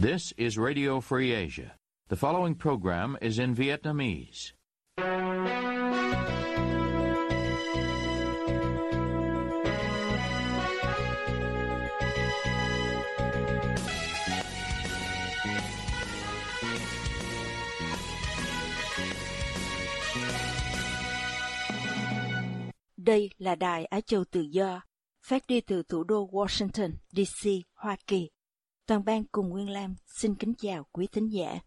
This is Radio Free Asia. The following program is in Vietnamese. Đây là Đài Á Châu Tự Do, phát đi từ thủ đô Washington, D.C., Hoa Kỳ. Toàn ban cùng Nguyên Lam xin kính chào quý thính giả.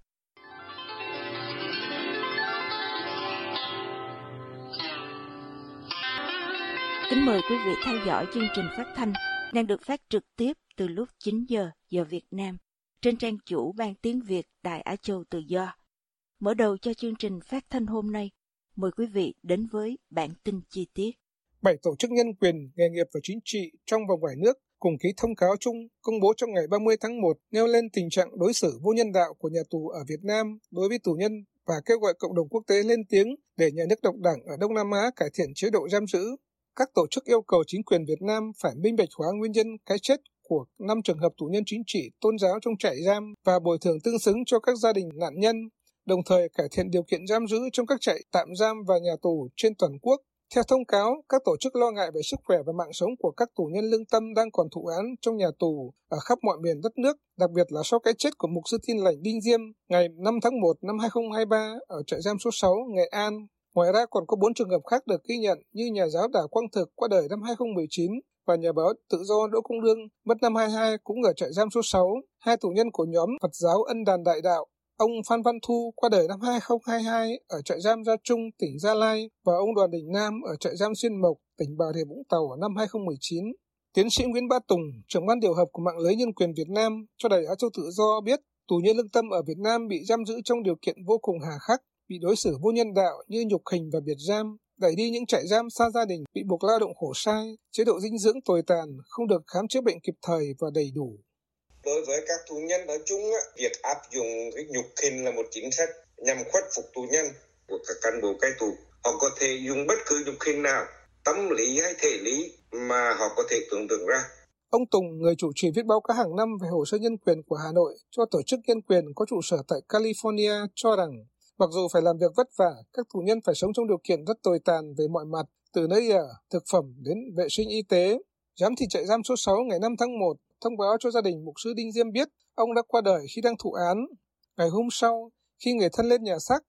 Kính mời quý vị theo dõi chương trình phát thanh đang được phát trực tiếp từ lúc 9 giờ giờ Việt Nam trên trang chủ Ban Tiếng Việt Đài Á Châu Tự Do. Mở đầu cho chương trình phát thanh hôm nay, mời quý vị đến với bản tin chi tiết. Bảy tổ chức nhân quyền, nghề nghiệp và chính trị trong và ngoài nước cùng ký thông cáo chung công bố trong ngày 30 tháng 1 nêu lên tình trạng đối xử vô nhân đạo của nhà tù ở Việt Nam đối với tù nhân và kêu gọi cộng đồng quốc tế lên tiếng để nhà nước độc đảng ở Đông Nam Á cải thiện chế độ giam giữ. Các tổ chức yêu cầu chính quyền Việt Nam phải minh bạch hóa nguyên nhân cái chết của năm trường hợp tù nhân chính trị tôn giáo trong trại giam và bồi thường tương xứng cho các gia đình nạn nhân, đồng thời cải thiện điều kiện giam giữ trong các trại tạm giam và nhà tù trên toàn quốc theo thông cáo, các tổ chức lo ngại về sức khỏe và mạng sống của các tù nhân lương tâm đang còn thụ án trong nhà tù ở khắp mọi miền đất nước, đặc biệt là sau cái chết của mục sư tin lành Đinh Diêm ngày 5 tháng 1 năm 2023 ở trại giam số 6, Nghệ An. Ngoài ra còn có bốn trường hợp khác được ghi nhận như nhà giáo Đào Quang Thực qua đời năm 2019 và nhà báo tự do Đỗ Công Đương mất năm 22 cũng ở trại giam số 6. Hai tù nhân của nhóm Phật giáo Ân Đàn Đại Đạo Ông Phan Văn Thu qua đời năm 2022 ở trại giam Gia Trung, tỉnh Gia Lai và ông Đoàn Đình Nam ở trại giam Xuyên Mộc, tỉnh Bà Rịa Vũng Tàu ở năm 2019. Tiến sĩ Nguyễn Ba Tùng, trưởng ban điều hợp của mạng lưới nhân quyền Việt Nam cho Đài Á Châu Tự Do biết tù nhân lương tâm ở Việt Nam bị giam giữ trong điều kiện vô cùng hà khắc, bị đối xử vô nhân đạo như nhục hình và biệt giam, đẩy đi những trại giam xa gia đình, bị buộc lao động khổ sai, chế độ dinh dưỡng tồi tàn, không được khám chữa bệnh kịp thời và đầy đủ đối với các tù nhân nói chung việc áp dụng cái nhục hình là một chính sách nhằm khuất phục tù nhân của các cán bộ cai tù họ có thể dùng bất cứ nhục hình nào tâm lý hay thể lý mà họ có thể tưởng tượng ra Ông Tùng, người chủ trì viết báo cáo hàng năm về hồ sơ nhân quyền của Hà Nội cho tổ chức nhân quyền có trụ sở tại California cho rằng mặc dù phải làm việc vất vả, các tù nhân phải sống trong điều kiện rất tồi tàn về mọi mặt, từ nơi ở, thực phẩm đến vệ sinh y tế. Giám thị trại giam số 6 ngày 5 tháng 1 thông báo cho gia đình mục sư Đinh Diêm biết ông đã qua đời khi đang thụ án. Ngày hôm sau, khi người thân lên nhà xác,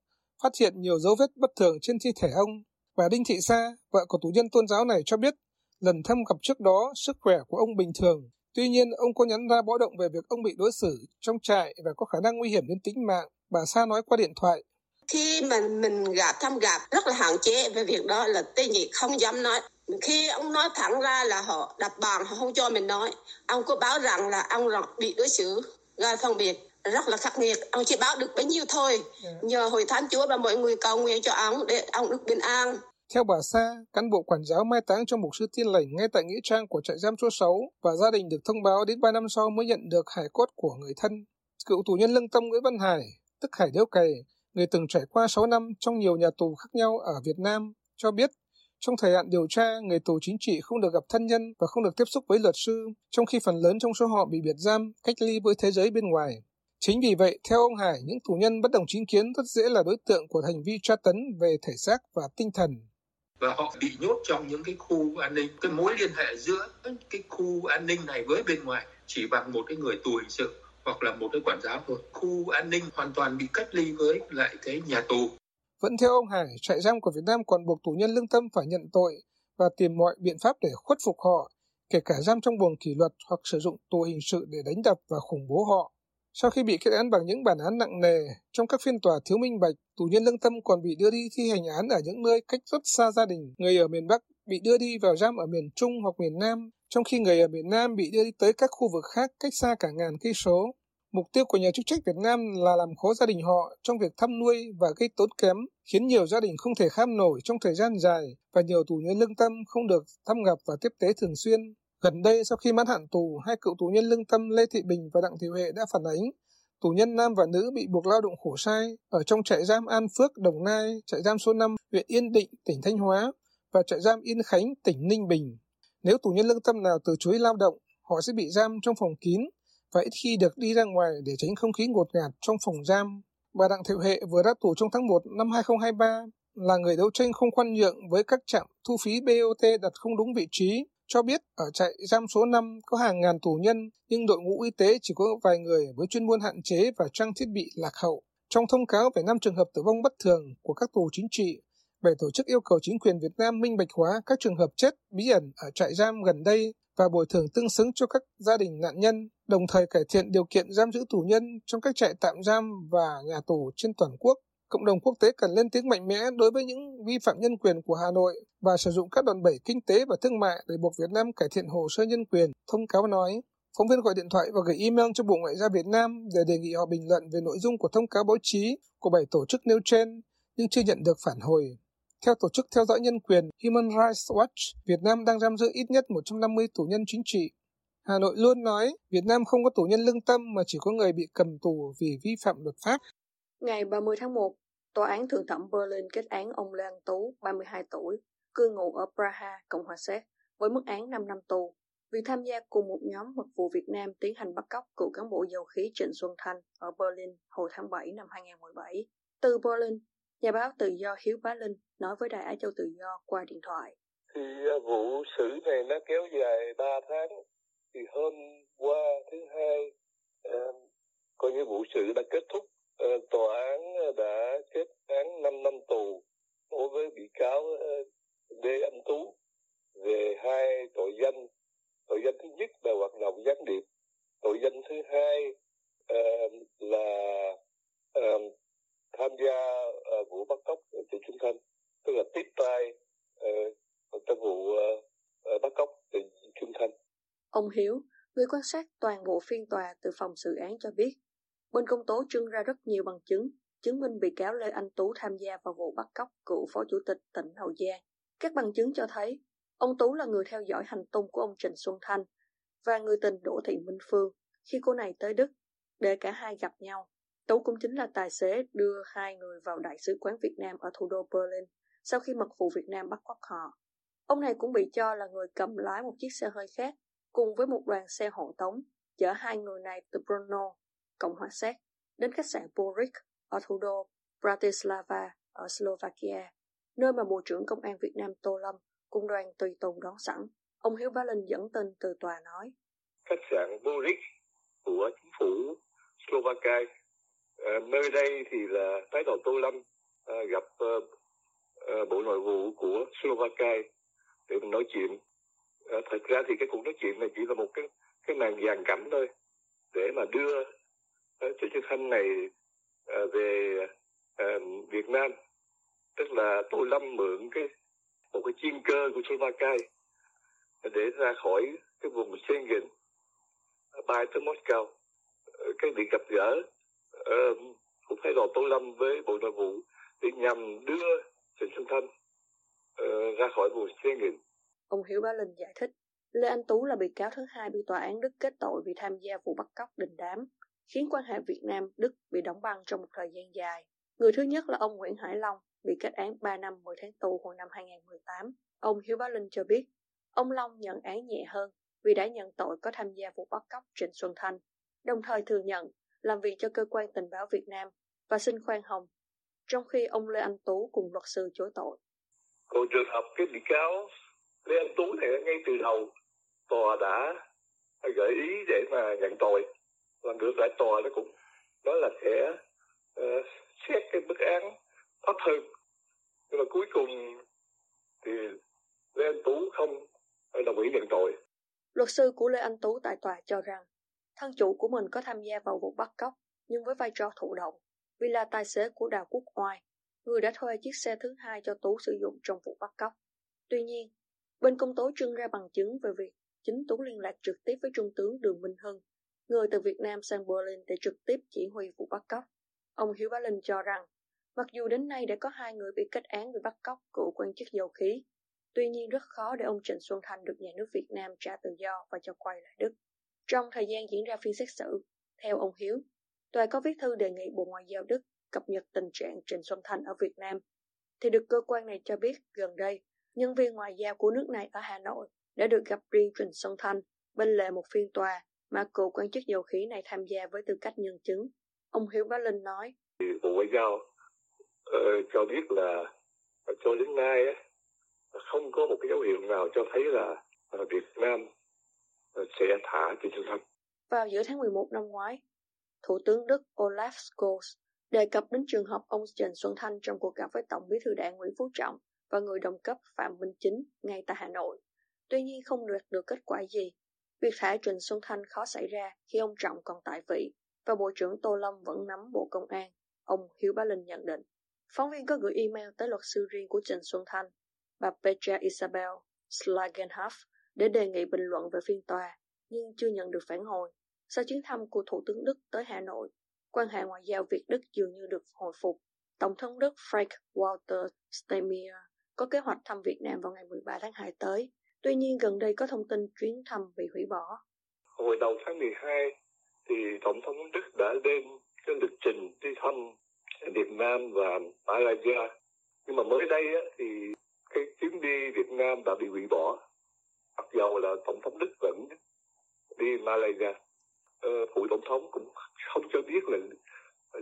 phát hiện nhiều dấu vết bất thường trên thi thể ông. Bà Đinh Thị Sa, vợ của tù nhân tôn giáo này cho biết, lần thăm gặp trước đó sức khỏe của ông bình thường. Tuy nhiên, ông có nhắn ra báo động về việc ông bị đối xử trong trại và có khả năng nguy hiểm đến tính mạng. Bà Sa nói qua điện thoại. Khi mà mình gặp thăm gặp rất là hạn chế về việc đó là tê nhị không dám nói khi ông nói thẳng ra là họ đập bàn họ không cho mình nói ông có báo rằng là ông bị đối xử ra phân biệt rất là khắc nghiệt ông chỉ báo được bấy nhiêu thôi dạ. nhờ hội thánh chúa và mọi người cầu nguyện cho ông để ông được bình an theo bà Sa, cán bộ quản giáo mai táng cho mục sư tiên lành ngay tại nghĩa trang của trại giam số 6 và gia đình được thông báo đến 3 năm sau mới nhận được hải cốt của người thân. Cựu tù nhân lương tâm Nguyễn Văn Hải, tức Hải Đéo Cày, người từng trải qua 6 năm trong nhiều nhà tù khác nhau ở Việt Nam, cho biết trong thời hạn điều tra, người tù chính trị không được gặp thân nhân và không được tiếp xúc với luật sư, trong khi phần lớn trong số họ bị biệt giam, cách ly với thế giới bên ngoài. Chính vì vậy, theo ông Hải, những tù nhân bất đồng chính kiến rất dễ là đối tượng của hành vi tra tấn về thể xác và tinh thần. Và họ bị nhốt trong những cái khu an ninh, cái mối liên hệ giữa cái khu an ninh này với bên ngoài chỉ bằng một cái người tù hình sự hoặc là một cái quản giáo thôi. Khu an ninh hoàn toàn bị cách ly với lại cái nhà tù. Vẫn theo ông Hải, trại giam của Việt Nam còn buộc tù nhân lương tâm phải nhận tội và tìm mọi biện pháp để khuất phục họ, kể cả giam trong buồng kỷ luật hoặc sử dụng tù hình sự để đánh đập và khủng bố họ. Sau khi bị kết án bằng những bản án nặng nề, trong các phiên tòa thiếu minh bạch, tù nhân lương tâm còn bị đưa đi thi hành án ở những nơi cách rất xa gia đình. Người ở miền Bắc bị đưa đi vào giam ở miền Trung hoặc miền Nam, trong khi người ở miền Nam bị đưa đi tới các khu vực khác cách xa cả ngàn cây số. Mục tiêu của nhà chức trách Việt Nam là làm khó gia đình họ trong việc thăm nuôi và gây tốn kém, khiến nhiều gia đình không thể kham nổi trong thời gian dài và nhiều tù nhân lương tâm không được thăm gặp và tiếp tế thường xuyên. Gần đây, sau khi mãn hạn tù, hai cựu tù nhân lương tâm Lê Thị Bình và Đặng Thị Huệ đã phản ánh tù nhân nam và nữ bị buộc lao động khổ sai ở trong trại giam An Phước, Đồng Nai, trại giam số 5, huyện Yên Định, tỉnh Thanh Hóa và trại giam Yên Khánh, tỉnh Ninh Bình. Nếu tù nhân lương tâm nào từ chối lao động, họ sẽ bị giam trong phòng kín và ít khi được đi ra ngoài để tránh không khí ngột ngạt trong phòng giam. Bà Đặng Thiệu Hệ vừa ra tù trong tháng 1 năm 2023 là người đấu tranh không khoan nhượng với các trạm thu phí BOT đặt không đúng vị trí, cho biết ở trại giam số 5 có hàng ngàn tù nhân nhưng đội ngũ y tế chỉ có vài người với chuyên môn hạn chế và trang thiết bị lạc hậu. Trong thông cáo về 5 trường hợp tử vong bất thường của các tù chính trị, bảy tổ chức yêu cầu chính quyền Việt Nam minh bạch hóa các trường hợp chết bí ẩn ở trại giam gần đây và bồi thường tương xứng cho các gia đình nạn nhân, đồng thời cải thiện điều kiện giam giữ tù nhân trong các trại tạm giam và nhà tù trên toàn quốc. Cộng đồng quốc tế cần lên tiếng mạnh mẽ đối với những vi phạm nhân quyền của Hà Nội và sử dụng các đòn bẩy kinh tế và thương mại để buộc Việt Nam cải thiện hồ sơ nhân quyền, thông cáo nói. Phóng viên gọi điện thoại và gửi email cho Bộ Ngoại giao Việt Nam để đề nghị họ bình luận về nội dung của thông cáo báo chí của bảy tổ chức nêu trên, nhưng chưa nhận được phản hồi. Theo Tổ chức Theo dõi Nhân quyền Human Rights Watch, Việt Nam đang giam giữ ít nhất 150 tù nhân chính trị. Hà Nội luôn nói Việt Nam không có tù nhân lương tâm mà chỉ có người bị cầm tù vì vi phạm luật pháp. Ngày 30 tháng 1, Tòa án Thượng thẩm Berlin kết án ông Lê Anh Tú, 32 tuổi, cư ngụ ở Praha, Cộng hòa Séc, với mức án 5 năm tù vì tham gia cùng một nhóm mật vụ Việt Nam tiến hành bắt cóc cựu cán bộ dầu khí Trịnh Xuân Thanh ở Berlin hồi tháng 7 năm 2017. Từ Berlin, nhà báo tự do Hiếu Bá Linh nói với Đài Á Châu Tự Do qua điện thoại. Thì vụ xử này nó kéo dài 3 tháng. Thì hôm qua thứ hai, uh, coi như vụ sự đã kết thúc. uh, tòa án đã kết án 5 năm tù đối với bị cáo uh, Đê Anh Tú về hai tội danh. Tội danh thứ nhất là hoạt động gián điệp. Tội danh thứ hai uh, là uh, tham gia uh, vụ bắt cóc chị Xuân Thanh tức là tiếp tay uh, trong vụ uh, bắt cóc chị Trung Thanh. Ông Hiếu, người quan sát toàn bộ phiên tòa từ phòng xử án cho biết, bên công tố trưng ra rất nhiều bằng chứng chứng minh bị cáo Lê Anh Tú tham gia vào vụ bắt cóc cựu phó chủ tịch tỉnh Hậu Giang. Các bằng chứng cho thấy ông Tú là người theo dõi hành tung của ông Trịnh Xuân Thanh và người tình Đỗ Thị Minh Phương khi cô này tới Đức để cả hai gặp nhau Tú cũng chính là tài xế đưa hai người vào Đại sứ quán Việt Nam ở thủ đô Berlin sau khi mật vụ Việt Nam bắt cóc họ. Ông này cũng bị cho là người cầm lái một chiếc xe hơi khác cùng với một đoàn xe hộ tống chở hai người này từ Brno, Cộng hòa Séc, đến khách sạn Boric ở thủ đô Bratislava ở Slovakia, nơi mà Bộ trưởng Công an Việt Nam Tô Lâm cùng đoàn tùy tùng đón sẵn. Ông Hiếu Bá Linh dẫn tin từ tòa nói. Khách sạn Boric của chính phủ Slovakia À, nơi đây thì là tái đầu Tô Lâm à, gặp à, Bộ Nội vụ của Slovakia để mình nói chuyện. Ờ, à, thật ra thì cái cuộc nói chuyện này chỉ là một cái cái màn dàn cảnh thôi. Để mà đưa ờ, à, Trịnh Xuân Thanh này ờ, về Việt Nam. Tức là Tô Lâm mượn cái một cái chuyên cơ của Slovakia để ra khỏi cái vùng Schengen. Bay tới Moscow. Cái việc gặp gỡ uh, của phái đoàn Tô Lâm với Bộ Nội vụ để nhằm đưa Trịnh Xuân Thanh uh, ra khỏi vùng Schengen. Ông Hiếu Bá Linh giải thích, Lê Anh Tú là bị cáo thứ hai bị tòa án Đức kết tội vì tham gia vụ bắt cóc đình đám, khiến quan hệ Việt Nam-Đức bị đóng băng trong một thời gian dài. Người thứ nhất là ông Nguyễn Hải Long, bị kết án 3 năm 10 tháng tù hồi năm 2018. Ông Hiếu Bá Linh cho biết, ông Long nhận án nhẹ hơn vì đã nhận tội có tham gia vụ bắt cóc Trịnh Xuân Thanh, đồng thời thừa nhận làm việc cho cơ quan tình báo Việt Nam và xin khoan hồng, trong khi ông Lê Anh Tú cùng luật sư chối tội. Còn trường hợp cái bị cáo Lê Anh Tú này ngay từ đầu tòa đã gợi ý để mà nhận tội và ngược lại tòa nó cũng nói là sẽ uh, xét cái bức án thấp hơn nhưng mà cuối cùng thì Lê Anh Tú không đồng ý nhận tội. Luật sư của Lê Anh Tú tại tòa cho rằng Thân chủ của mình có tham gia vào vụ bắt cóc, nhưng với vai trò thụ động, vì là tài xế của Đào Quốc Oai, người đã thuê chiếc xe thứ hai cho Tú sử dụng trong vụ bắt cóc. Tuy nhiên, bên công tố trưng ra bằng chứng về việc chính Tú liên lạc trực tiếp với Trung tướng Đường Minh Hưng, người từ Việt Nam sang Berlin để trực tiếp chỉ huy vụ bắt cóc. Ông Hiếu Bá Linh cho rằng, mặc dù đến nay đã có hai người bị kết án vì bắt cóc cựu quan chức dầu khí, tuy nhiên rất khó để ông Trịnh Xuân Thanh được nhà nước Việt Nam trả tự do và cho quay lại Đức. Trong thời gian diễn ra phiên xét xử, theo ông Hiếu, tòa có viết thư đề nghị Bộ Ngoại giao Đức cập nhật tình trạng Trịnh Xuân Thanh ở Việt Nam, thì được cơ quan này cho biết gần đây, nhân viên ngoại giao của nước này ở Hà Nội đã được gặp riêng Trịnh Xuân Thanh bên lề một phiên tòa mà cựu quan chức dầu khí này tham gia với tư cách nhân chứng. Ông Hiếu Bá Linh nói. Bộ Ngoại giao uh, cho biết là cho đến nay không có một cái dấu hiệu nào cho thấy là uh, Việt Nam uh, sẽ thả Trịnh Xuân Thanh. Vào giữa tháng 11 năm ngoái, Thủ tướng Đức Olaf Scholz đề cập đến trường hợp ông Trần Xuân Thanh trong cuộc gặp với Tổng bí thư đảng Nguyễn Phú Trọng và người đồng cấp Phạm Minh Chính ngay tại Hà Nội. Tuy nhiên không đạt được kết quả gì. Việc thả Trịnh Xuân Thanh khó xảy ra khi ông Trọng còn tại vị và Bộ trưởng Tô Lâm vẫn nắm Bộ Công an, ông Hiếu Bá Linh nhận định. Phóng viên có gửi email tới luật sư riêng của Trịnh Xuân Thanh, bà Petra Isabel Slagenhoff, để đề nghị bình luận về phiên tòa, nhưng chưa nhận được phản hồi. Sau chuyến thăm của Thủ tướng Đức tới Hà Nội, quan hệ ngoại giao Việt-Đức dường như được hồi phục. Tổng thống Đức Frank Walter Steinmeier có kế hoạch thăm Việt Nam vào ngày 13 tháng 2 tới. Tuy nhiên gần đây có thông tin chuyến thăm bị hủy bỏ. Hồi đầu tháng 12 thì Tổng thống Đức đã lên cái lịch trình đi thăm Việt Nam và Malaysia. Nhưng mà mới đây á, thì cái chuyến đi Việt Nam đã bị hủy bỏ. Mặc dầu là Tổng thống Đức vẫn đi Malaysia. Ờ, Phụ Tổng thống cũng không cho biết là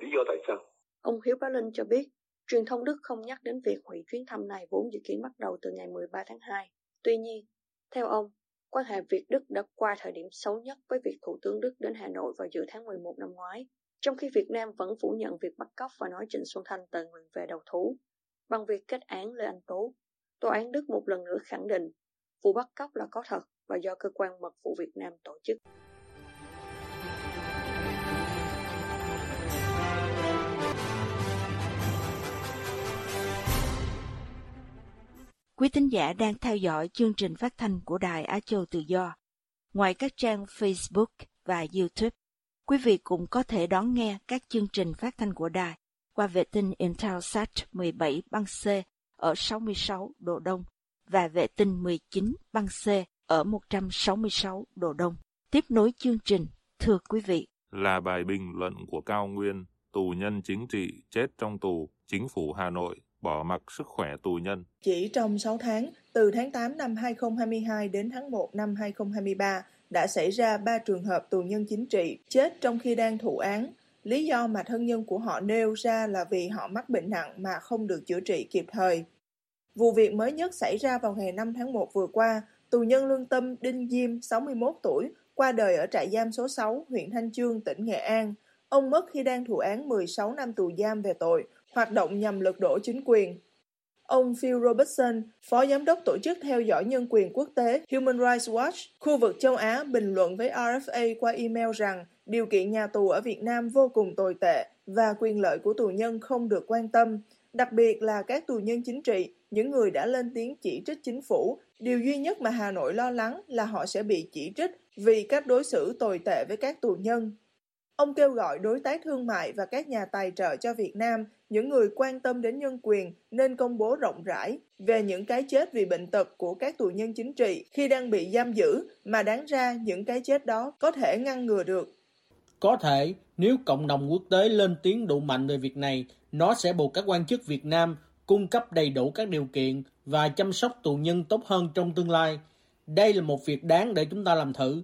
lý do tại sao. Ông Hiếu Bá Linh cho biết, truyền thông Đức không nhắc đến việc hủy chuyến thăm này vốn dự kiến bắt đầu từ ngày 13 tháng 2. Tuy nhiên, theo ông, quan hệ Việt-Đức đã qua thời điểm xấu nhất với việc Thủ tướng Đức đến Hà Nội vào giữa tháng 11 năm ngoái, trong khi Việt Nam vẫn phủ nhận việc bắt cóc và nói Trịnh Xuân Thanh tự nguyện về đầu thú. Bằng việc kết án Lê Anh Tú, Tòa án Đức một lần nữa khẳng định vụ bắt cóc là có thật và do cơ quan mật vụ Việt Nam tổ chức. Quý thính giả đang theo dõi chương trình phát thanh của Đài Á Châu Tự Do. Ngoài các trang Facebook và YouTube, quý vị cũng có thể đón nghe các chương trình phát thanh của đài qua vệ tinh Intelsat 17 băng C ở 66 độ Đông và vệ tinh 19 băng C ở 166 độ Đông. Tiếp nối chương trình, thưa quý vị. Là bài bình luận của Cao Nguyên, tù nhân chính trị chết trong tù, chính phủ Hà Nội bỏ mặc sức khỏe tù nhân. Chỉ trong 6 tháng, từ tháng 8 năm 2022 đến tháng 1 năm 2023, đã xảy ra 3 trường hợp tù nhân chính trị chết trong khi đang thụ án. Lý do mà thân nhân của họ nêu ra là vì họ mắc bệnh nặng mà không được chữa trị kịp thời. Vụ việc mới nhất xảy ra vào ngày 5 tháng 1 vừa qua, tù nhân lương tâm Đinh Diêm, 61 tuổi, qua đời ở trại giam số 6, huyện Thanh Chương, tỉnh Nghệ An. Ông mất khi đang thụ án 16 năm tù giam về tội hoạt động nhằm lật đổ chính quyền. Ông Phil Robertson, Phó Giám đốc Tổ chức Theo dõi Nhân quyền Quốc tế Human Rights Watch, khu vực châu Á bình luận với RFA qua email rằng điều kiện nhà tù ở Việt Nam vô cùng tồi tệ và quyền lợi của tù nhân không được quan tâm, đặc biệt là các tù nhân chính trị, những người đã lên tiếng chỉ trích chính phủ. Điều duy nhất mà Hà Nội lo lắng là họ sẽ bị chỉ trích vì cách đối xử tồi tệ với các tù nhân. Ông kêu gọi đối tác thương mại và các nhà tài trợ cho Việt Nam, những người quan tâm đến nhân quyền, nên công bố rộng rãi về những cái chết vì bệnh tật của các tù nhân chính trị khi đang bị giam giữ, mà đáng ra những cái chết đó có thể ngăn ngừa được. Có thể, nếu cộng đồng quốc tế lên tiếng đủ mạnh về việc này, nó sẽ buộc các quan chức Việt Nam cung cấp đầy đủ các điều kiện và chăm sóc tù nhân tốt hơn trong tương lai. Đây là một việc đáng để chúng ta làm thử.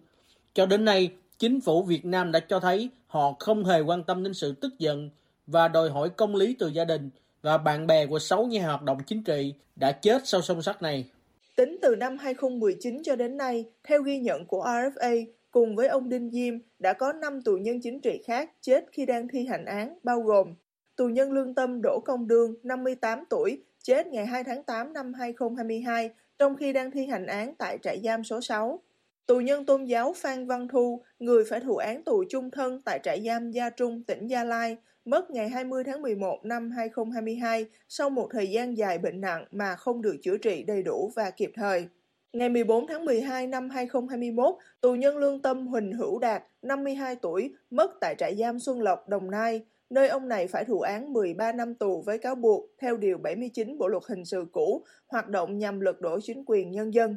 Cho đến nay, chính phủ Việt Nam đã cho thấy họ không hề quan tâm đến sự tức giận và đòi hỏi công lý từ gia đình và bạn bè của 6 nhà hoạt động chính trị đã chết sau sông sắt này. Tính từ năm 2019 cho đến nay, theo ghi nhận của RFA, cùng với ông Đinh Diêm đã có 5 tù nhân chính trị khác chết khi đang thi hành án, bao gồm tù nhân lương tâm Đỗ Công Đương, 58 tuổi, chết ngày 2 tháng 8 năm 2022 trong khi đang thi hành án tại trại giam số 6. Tù nhân tôn giáo Phan Văn Thu, người phải thụ án tù chung thân tại trại giam Gia Trung, tỉnh Gia Lai, mất ngày 20 tháng 11 năm 2022 sau một thời gian dài bệnh nặng mà không được chữa trị đầy đủ và kịp thời. Ngày 14 tháng 12 năm 2021, tù nhân lương tâm Huỳnh Hữu Đạt, 52 tuổi, mất tại trại giam Xuân Lộc, Đồng Nai, nơi ông này phải thụ án 13 năm tù với cáo buộc theo Điều 79 Bộ Luật Hình sự cũ, hoạt động nhằm lật đổ chính quyền nhân dân.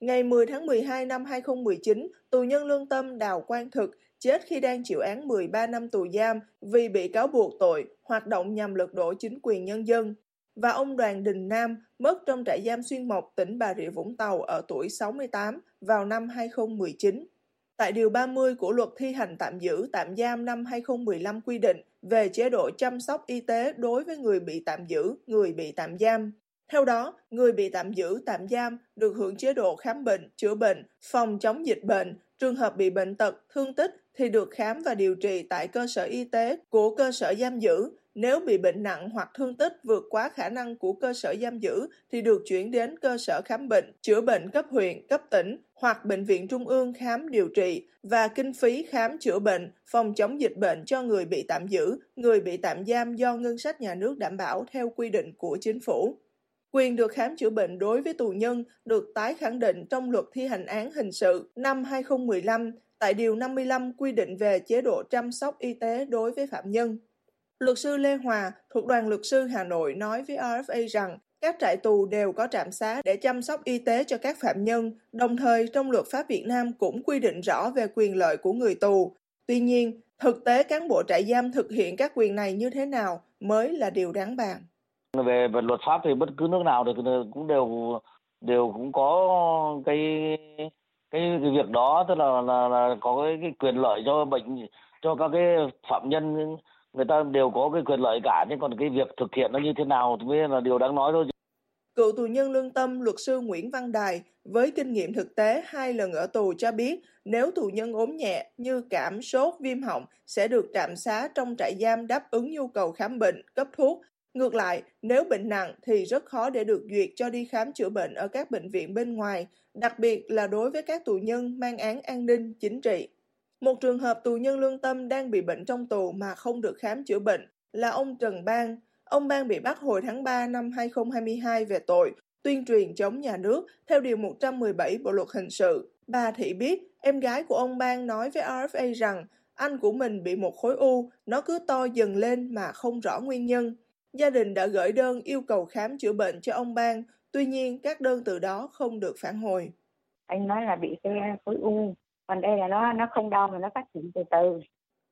Ngày 10 tháng 12 năm 2019, tù nhân lương tâm Đào Quang Thực chết khi đang chịu án 13 năm tù giam vì bị cáo buộc tội hoạt động nhằm lật đổ chính quyền nhân dân. Và ông Đoàn Đình Nam mất trong trại giam Xuyên Mộc, tỉnh Bà Rịa Vũng Tàu ở tuổi 68 vào năm 2019. Tại Điều 30 của Luật Thi hành tạm giữ tạm giam năm 2015 quy định về chế độ chăm sóc y tế đối với người bị tạm giữ, người bị tạm giam. Theo đó, người bị tạm giữ, tạm giam được hưởng chế độ khám bệnh, chữa bệnh, phòng chống dịch bệnh, trường hợp bị bệnh tật, thương tích thì được khám và điều trị tại cơ sở y tế của cơ sở giam giữ. Nếu bị bệnh nặng hoặc thương tích vượt quá khả năng của cơ sở giam giữ thì được chuyển đến cơ sở khám bệnh, chữa bệnh cấp huyện, cấp tỉnh hoặc bệnh viện trung ương khám điều trị và kinh phí khám chữa bệnh, phòng chống dịch bệnh cho người bị tạm giữ, người bị tạm giam do ngân sách nhà nước đảm bảo theo quy định của chính phủ. Quyền được khám chữa bệnh đối với tù nhân được tái khẳng định trong luật thi hành án hình sự năm 2015 tại Điều 55 quy định về chế độ chăm sóc y tế đối với phạm nhân. Luật sư Lê Hòa thuộc đoàn luật sư Hà Nội nói với RFA rằng các trại tù đều có trạm xá để chăm sóc y tế cho các phạm nhân, đồng thời trong luật pháp Việt Nam cũng quy định rõ về quyền lợi của người tù. Tuy nhiên, thực tế cán bộ trại giam thực hiện các quyền này như thế nào mới là điều đáng bàn về, về luật pháp thì bất cứ nước nào thì cũng đều đều cũng có cái cái, cái việc đó tức là là, là có cái, cái quyền lợi cho bệnh cho các cái phạm nhân. Người ta đều có cái quyền lợi cả nhưng còn cái việc thực hiện nó như thế nào thì mới là điều đáng nói thôi Cựu tù nhân lương tâm luật sư Nguyễn Văn Đài với kinh nghiệm thực tế hai lần ở tù cho biết nếu tù nhân ốm nhẹ như cảm, sốt, viêm họng sẽ được trạm xá trong trại giam đáp ứng nhu cầu khám bệnh, cấp thuốc Ngược lại, nếu bệnh nặng thì rất khó để được duyệt cho đi khám chữa bệnh ở các bệnh viện bên ngoài, đặc biệt là đối với các tù nhân mang án an ninh, chính trị. Một trường hợp tù nhân lương tâm đang bị bệnh trong tù mà không được khám chữa bệnh là ông Trần Bang. Ông Bang bị bắt hồi tháng 3 năm 2022 về tội tuyên truyền chống nhà nước theo Điều 117 Bộ Luật Hình sự. Bà Thị biết, em gái của ông Bang nói với RFA rằng anh của mình bị một khối u, nó cứ to dần lên mà không rõ nguyên nhân. Gia đình đã gửi đơn yêu cầu khám chữa bệnh cho ông Bang, tuy nhiên các đơn từ đó không được phản hồi. Anh nói là bị cái khối u, còn đây là nó nó không đau mà nó phát triển từ từ.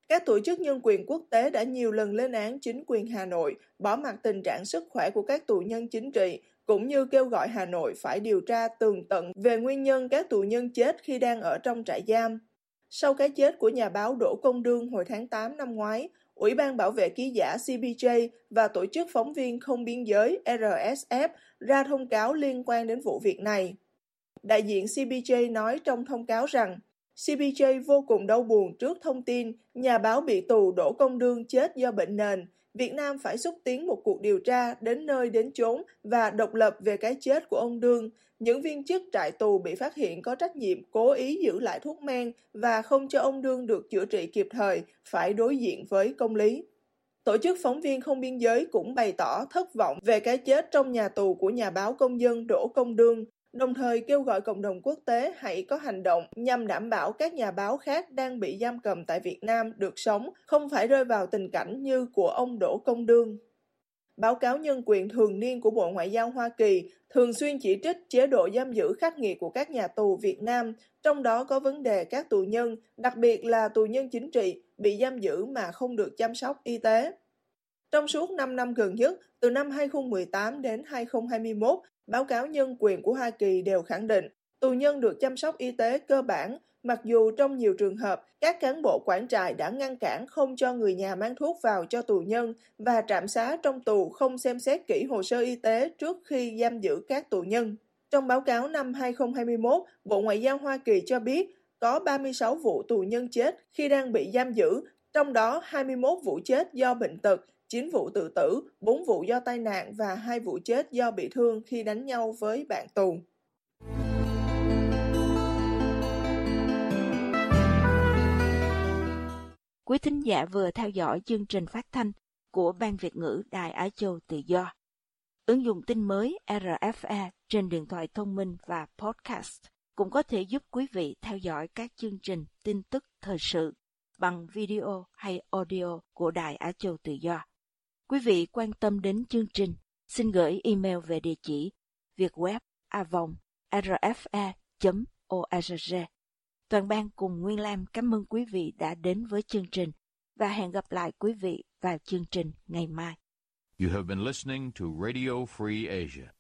Các tổ chức nhân quyền quốc tế đã nhiều lần lên án chính quyền Hà Nội bỏ mặt tình trạng sức khỏe của các tù nhân chính trị, cũng như kêu gọi Hà Nội phải điều tra tường tận về nguyên nhân các tù nhân chết khi đang ở trong trại giam. Sau cái chết của nhà báo Đỗ Công Đương hồi tháng 8 năm ngoái, Ủy ban bảo vệ ký giả CPJ và Tổ chức Phóng viên Không Biên giới RSF ra thông cáo liên quan đến vụ việc này. Đại diện CPJ nói trong thông cáo rằng CPJ vô cùng đau buồn trước thông tin nhà báo bị tù Đỗ Công Đương chết do bệnh nền. Việt Nam phải xúc tiến một cuộc điều tra đến nơi đến chốn và độc lập về cái chết của ông Đương, những viên chức trại tù bị phát hiện có trách nhiệm cố ý giữ lại thuốc men và không cho ông Đương được chữa trị kịp thời, phải đối diện với công lý. Tổ chức phóng viên không biên giới cũng bày tỏ thất vọng về cái chết trong nhà tù của nhà báo công dân Đỗ Công Đương, đồng thời kêu gọi cộng đồng quốc tế hãy có hành động nhằm đảm bảo các nhà báo khác đang bị giam cầm tại Việt Nam được sống, không phải rơi vào tình cảnh như của ông Đỗ Công Đương. Báo cáo nhân quyền thường niên của Bộ Ngoại giao Hoa Kỳ thường xuyên chỉ trích chế độ giam giữ khắc nghiệt của các nhà tù Việt Nam, trong đó có vấn đề các tù nhân, đặc biệt là tù nhân chính trị, bị giam giữ mà không được chăm sóc y tế. Trong suốt 5 năm gần nhất, từ năm 2018 đến 2021, báo cáo nhân quyền của Hoa Kỳ đều khẳng định tù nhân được chăm sóc y tế cơ bản, mặc dù trong nhiều trường hợp, các cán bộ quản trại đã ngăn cản không cho người nhà mang thuốc vào cho tù nhân và trạm xá trong tù không xem xét kỹ hồ sơ y tế trước khi giam giữ các tù nhân. Trong báo cáo năm 2021, Bộ Ngoại giao Hoa Kỳ cho biết có 36 vụ tù nhân chết khi đang bị giam giữ, trong đó 21 vụ chết do bệnh tật, 9 vụ tự tử, 4 vụ do tai nạn và 2 vụ chết do bị thương khi đánh nhau với bạn tù. Quý thính giả vừa theo dõi chương trình phát thanh của Ban Việt ngữ Đài Á Châu Tự Do. Ứng dụng tin mới RFA trên điện thoại thông minh và podcast cũng có thể giúp quý vị theo dõi các chương trình tin tức thời sự bằng video hay audio của Đài Á Châu Tự Do. Quý vị quan tâm đến chương trình, xin gửi email về địa chỉ vietweb avong rfa.org. E Toàn ban cùng Nguyên Lam cảm ơn quý vị đã đến với chương trình và hẹn gặp lại quý vị vào chương trình ngày mai. You have been listening to Radio Free Asia.